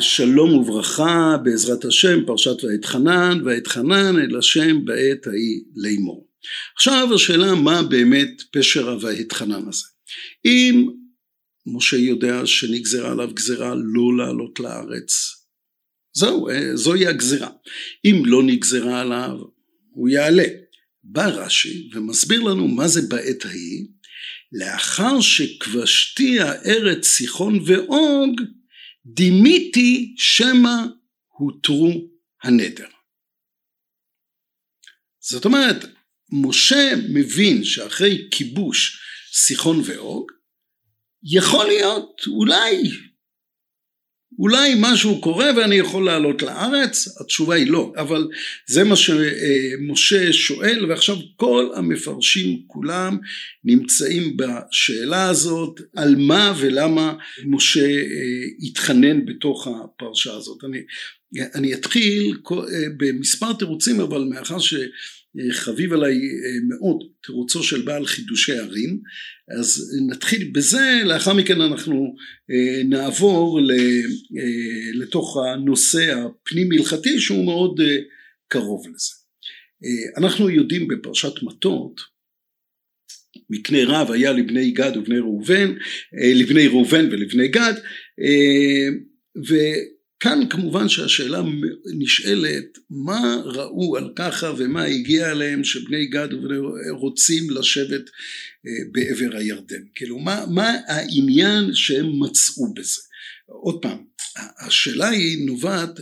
שלום וברכה בעזרת השם פרשת ואתחנן ואתחנן אל השם בעת ההיא לאמור. עכשיו השאלה מה באמת פשר ה"ואתחנן" הזה. אם משה יודע שנגזרה עליו גזרה לא לעלות לארץ זהו זוהי הגזרה. אם לא נגזרה עליו הוא יעלה. בא רש"י ומסביר לנו מה זה בעת ההיא לאחר שכבשתי הארץ סיחון ואוג דימיתי שמא הותרו הנדר. זאת אומרת, משה מבין שאחרי כיבוש סיחון ואוג, יכול להיות אולי אולי משהו קורה ואני יכול לעלות לארץ? התשובה היא לא, אבל זה מה שמשה שואל ועכשיו כל המפרשים כולם נמצאים בשאלה הזאת על מה ולמה משה התחנן בתוך הפרשה הזאת. אני, אני אתחיל במספר תירוצים אבל מאחר ש... חביב עליי מאוד תירוצו של בעל חידושי ערים. אז נתחיל בזה לאחר מכן אנחנו נעבור לתוך הנושא הפנים הלכתי שהוא מאוד קרוב לזה. אנחנו יודעים בפרשת מטות מקנה רב היה לבני גד ובני ראובן לבני ראובן ולבני גד כאן כמובן שהשאלה נשאלת מה ראו על ככה ומה הגיע אליהם שבני גד רוצים לשבת בעבר הירדן? כאילו מה, מה העניין שהם מצאו בזה? עוד פעם השאלה היא נובעת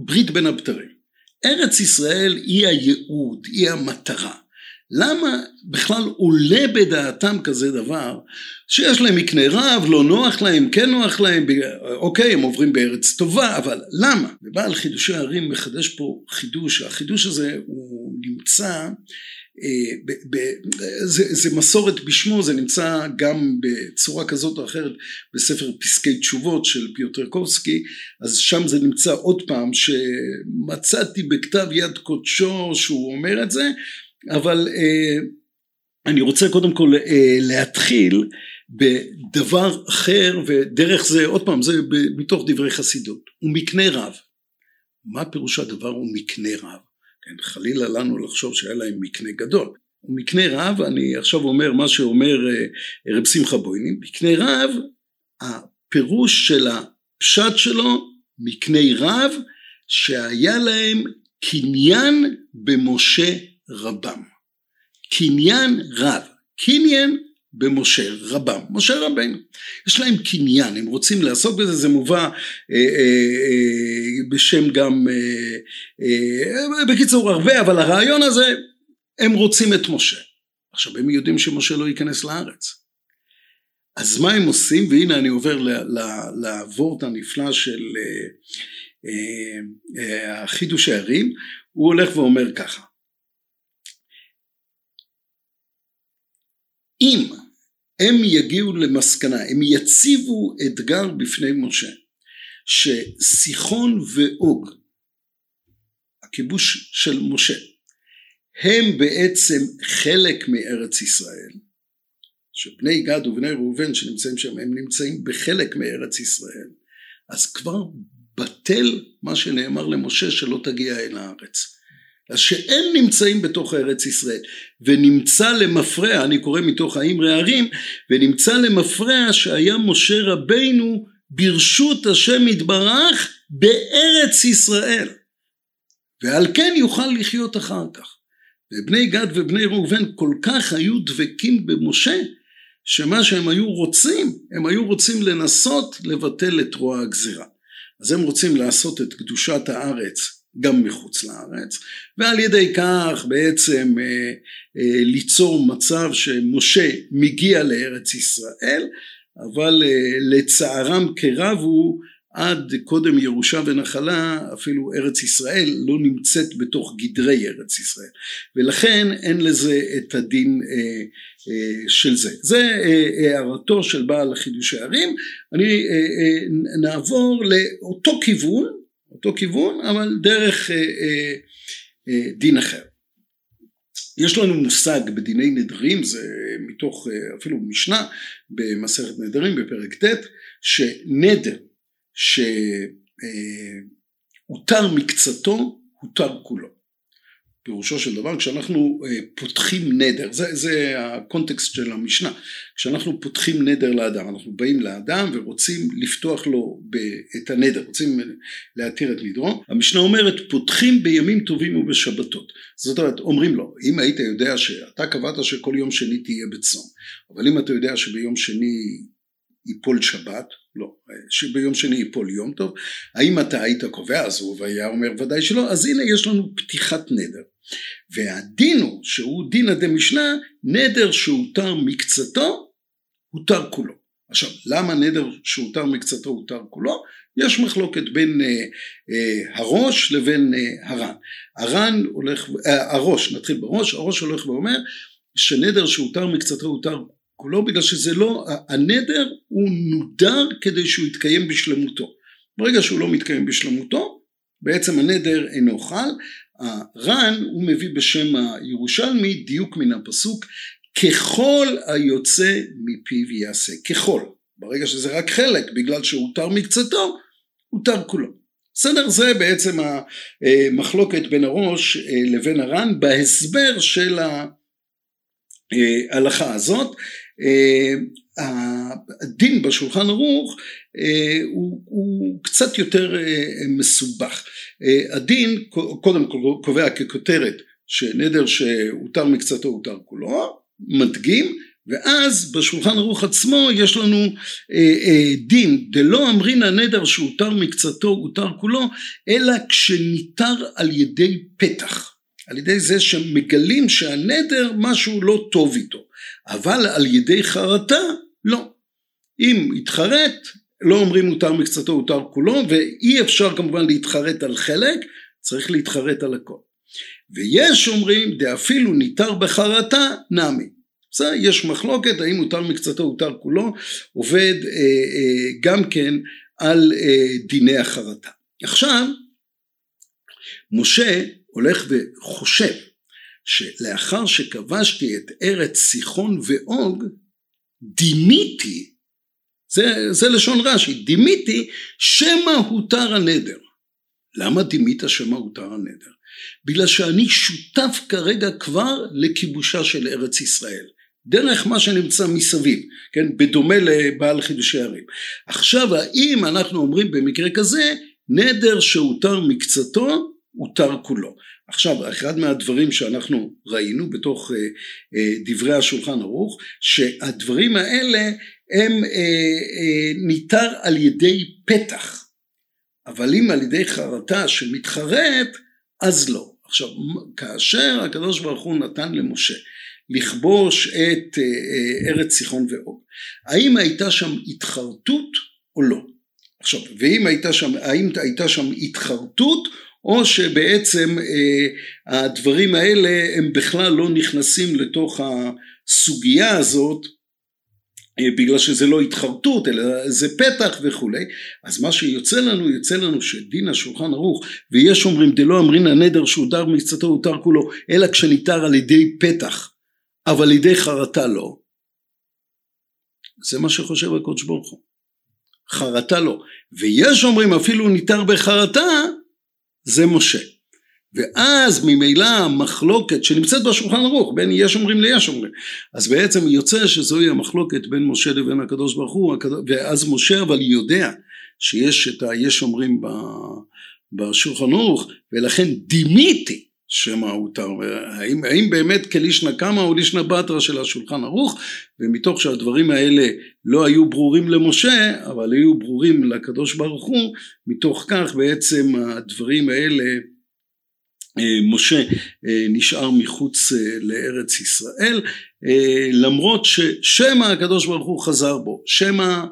מברית בין הבתרים. ארץ ישראל היא הייעוד היא המטרה למה בכלל עולה בדעתם כזה דבר שיש להם מקנה רב, לא נוח להם, כן נוח להם, אוקיי הם עוברים בארץ טובה, אבל למה? ובעל חידושי הערים מחדש פה חידוש, החידוש הזה הוא נמצא, ב, ב, זה, זה מסורת בשמו, זה נמצא גם בצורה כזאת או אחרת בספר פסקי תשובות של פיוטרקובסקי, אז שם זה נמצא עוד פעם שמצאתי בכתב יד קודשו שהוא אומר את זה אבל אני רוצה קודם כל להתחיל בדבר אחר ודרך זה עוד פעם זה מתוך דברי חסידות. הוא מקנה רב. מה פירוש הדבר הוא מקנה רב? כן, חלילה לנו לחשוב שהיה להם מקנה גדול. הוא מקנה רב אני עכשיו אומר מה שאומר רב שמחה בוינים. מקנה רב הפירוש של הפשט שלו מקנה רב שהיה להם קניין במשה רבם. קניין רב, קניין במשה רבם, משה רבנו. יש להם קניין, הם רוצים לעסוק בזה, זה מובא אה, אה, אה, בשם גם, אה, אה, בקיצור הרבה, אבל הרעיון הזה, הם רוצים את משה. עכשיו הם יודעים שמשה לא ייכנס לארץ. אז מה הם עושים? והנה אני עובר לוורט הנפלא של אה, אה, אה, הערים, הוא הולך ואומר ככה אם הם יגיעו למסקנה, הם יציבו אתגר בפני משה, שסיחון ואוג, הכיבוש של משה, הם בעצם חלק מארץ ישראל, שבני גד ובני ראובן שנמצאים שם הם נמצאים בחלק מארץ ישראל, אז כבר בטל מה שנאמר למשה שלא תגיע אל הארץ. אז שהם נמצאים בתוך ארץ ישראל ונמצא למפרע אני קורא מתוך האמרי הערים ונמצא למפרע שהיה משה רבינו ברשות השם יתברך בארץ ישראל. ועל כן יוכל לחיות אחר כך. ובני גד ובני ראובן כל כך היו דבקים במשה שמה שהם היו רוצים הם היו רוצים לנסות לבטל את רוע הגזירה. אז הם רוצים לעשות את קדושת הארץ גם מחוץ לארץ ועל ידי כך בעצם אה, אה, ליצור מצב שמשה מגיע לארץ ישראל אבל אה, לצערם כרבו עד קודם ירושה ונחלה אפילו ארץ ישראל לא נמצאת בתוך גדרי ארץ ישראל ולכן אין לזה את הדין של זה. זה הערתו של בעל חידושי ערים. אני נעבור לאותו כיוון אותו כיוון אבל דרך אה, אה, אה, דין אחר. יש לנו מושג בדיני נדרים, זה מתוך אפילו משנה במסכת נדרים בפרק ט', שנדר שהותר מקצתו הותר כולו. פירושו של דבר כשאנחנו אה, פותחים נדר, זה, זה הקונטקסט של המשנה, כשאנחנו פותחים נדר לאדם, אנחנו באים לאדם ורוצים לפתוח לו את הנדר, רוצים להתיר את נדרו, המשנה אומרת פותחים בימים טובים ובשבתות, זאת אומרת אומרים לו אם היית יודע שאתה קבעת שכל יום שני תהיה בצום, אבל אם אתה יודע שביום שני ייפול שבת, לא, שביום שני ייפול יום טוב, האם אתה היית קובע? אז הוא היה אומר ודאי שלא, אז הנה יש לנו פתיחת נדר. והדין הוא, שהוא דינא דמשנה, נדר שהותר מקצתו, הותר כולו. עכשיו, למה נדר שהותר מקצתו הותר כולו? יש מחלוקת בין אה, אה, הראש לבין אה, הר"ן. הר"ן הולך, אה, הראש, נתחיל בראש, הראש הולך ואומר שנדר שהותר מקצתו הותר כולו בגלל שזה לא, הנדר הוא נודר כדי שהוא יתקיים בשלמותו. ברגע שהוא לא מתקיים בשלמותו, בעצם הנדר אינו חל. הר"ן הוא מביא בשם הירושלמי דיוק מן הפסוק ככל היוצא מפיו יעשה, ככל. ברגע שזה רק חלק בגלל שהותר מקצתו, הותר כולו. בסדר? זה בעצם המחלוקת בין הראש לבין הר"ן בהסבר של ההלכה הזאת. אה, הדין בשולחן ערוך אה, הוא, הוא קצת יותר אה, מסובך. הדין קודם כל קובע ככותרת שנדר שהותר מקצתו הותר כולו, מדגים, ואז בשולחן ערוך עצמו יש לנו דין דלא אמרינא נדר שהותר מקצתו הותר כולו, אלא כשניתר על ידי פתח. על ידי זה שמגלים שהנדר משהו לא טוב איתו, אבל על ידי חרטה לא. אם התחרט לא אומרים מותר מקצתו הותר כולו ואי אפשר כמובן להתחרט על חלק צריך להתחרט על הכל. ויש אומרים דאפילו ניתר בחרטה נמי. בסדר? יש מחלוקת האם מותר מקצתו הותר כולו עובד אה, אה, גם כן על אה, דיני החרטה. עכשיו משה הולך וחושב שלאחר שכבשתי את ארץ סיחון ואוג דימיתי זה, זה לשון רש"י דימיתי שמא הותר הנדר למה דימית שמא הותר הנדר? בגלל שאני שותף כרגע כבר לכיבושה של ארץ ישראל דרך מה שנמצא מסביב, כן, בדומה לבעל חידושי ערים. עכשיו האם אנחנו אומרים במקרה כזה נדר שהותר מקצתו הותר כולו. עכשיו אחד מהדברים שאנחנו ראינו בתוך אה, אה, דברי השולחן ערוך שהדברים האלה הם אה, ניתר על ידי פתח אבל אם על ידי חרטה שמתחרט אז לא. עכשיו כאשר הקדוש ברוך הוא נתן למשה לכבוש את ארץ סיחון ואוג האם הייתה שם התחרטות או לא? עכשיו ואם הייתה שם האם הייתה שם התחרטות או שבעצם אה, הדברים האלה הם בכלל לא נכנסים לתוך הסוגיה הזאת אה, בגלל שזה לא התחרטות אלא זה פתח וכולי. אז מה שיוצא לנו יוצא לנו שדין השולחן ערוך ויש אומרים דלא אמרינא נדר שהותר מקצתו הותר כולו אלא כשניתר על ידי פתח אבל על ידי חרטה לא. זה מה שחושב הקודש ברוך הוא. חרטה לא. ויש אומרים אפילו ניתר בחרטה זה משה. ואז ממילא המחלוקת שנמצאת בשולחן ערוך בין יש אומרים ליש אומרים אז בעצם יוצא שזוהי המחלוקת בין משה לבין הקדוש ברוך הוא ואז משה אבל יודע שיש את היש אומרים בשולחן ערוך ולכן דימיתי שמא הותר, האם, האם באמת כלישנא קמא או לישנא בתרא של השולחן ערוך? ומתוך שהדברים האלה לא היו ברורים למשה אבל היו ברורים לקדוש ברוך הוא מתוך כך בעצם הדברים האלה אה, משה אה, נשאר מחוץ אה, לארץ ישראל למרות ששמא הקדוש ברוך הוא חזר בו. שמא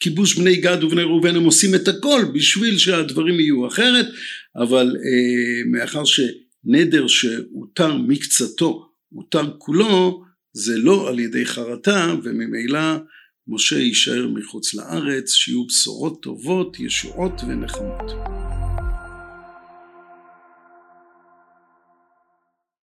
כיבוש בני גד ובני ראובן הם עושים את הכל בשביל שהדברים יהיו אחרת אבל מאחר ש נדר שהותר מקצתו, הותר כולו, זה לא על ידי חרטה וממילא משה יישאר מחוץ לארץ, שיהיו בשורות טובות, ישועות ונחמות.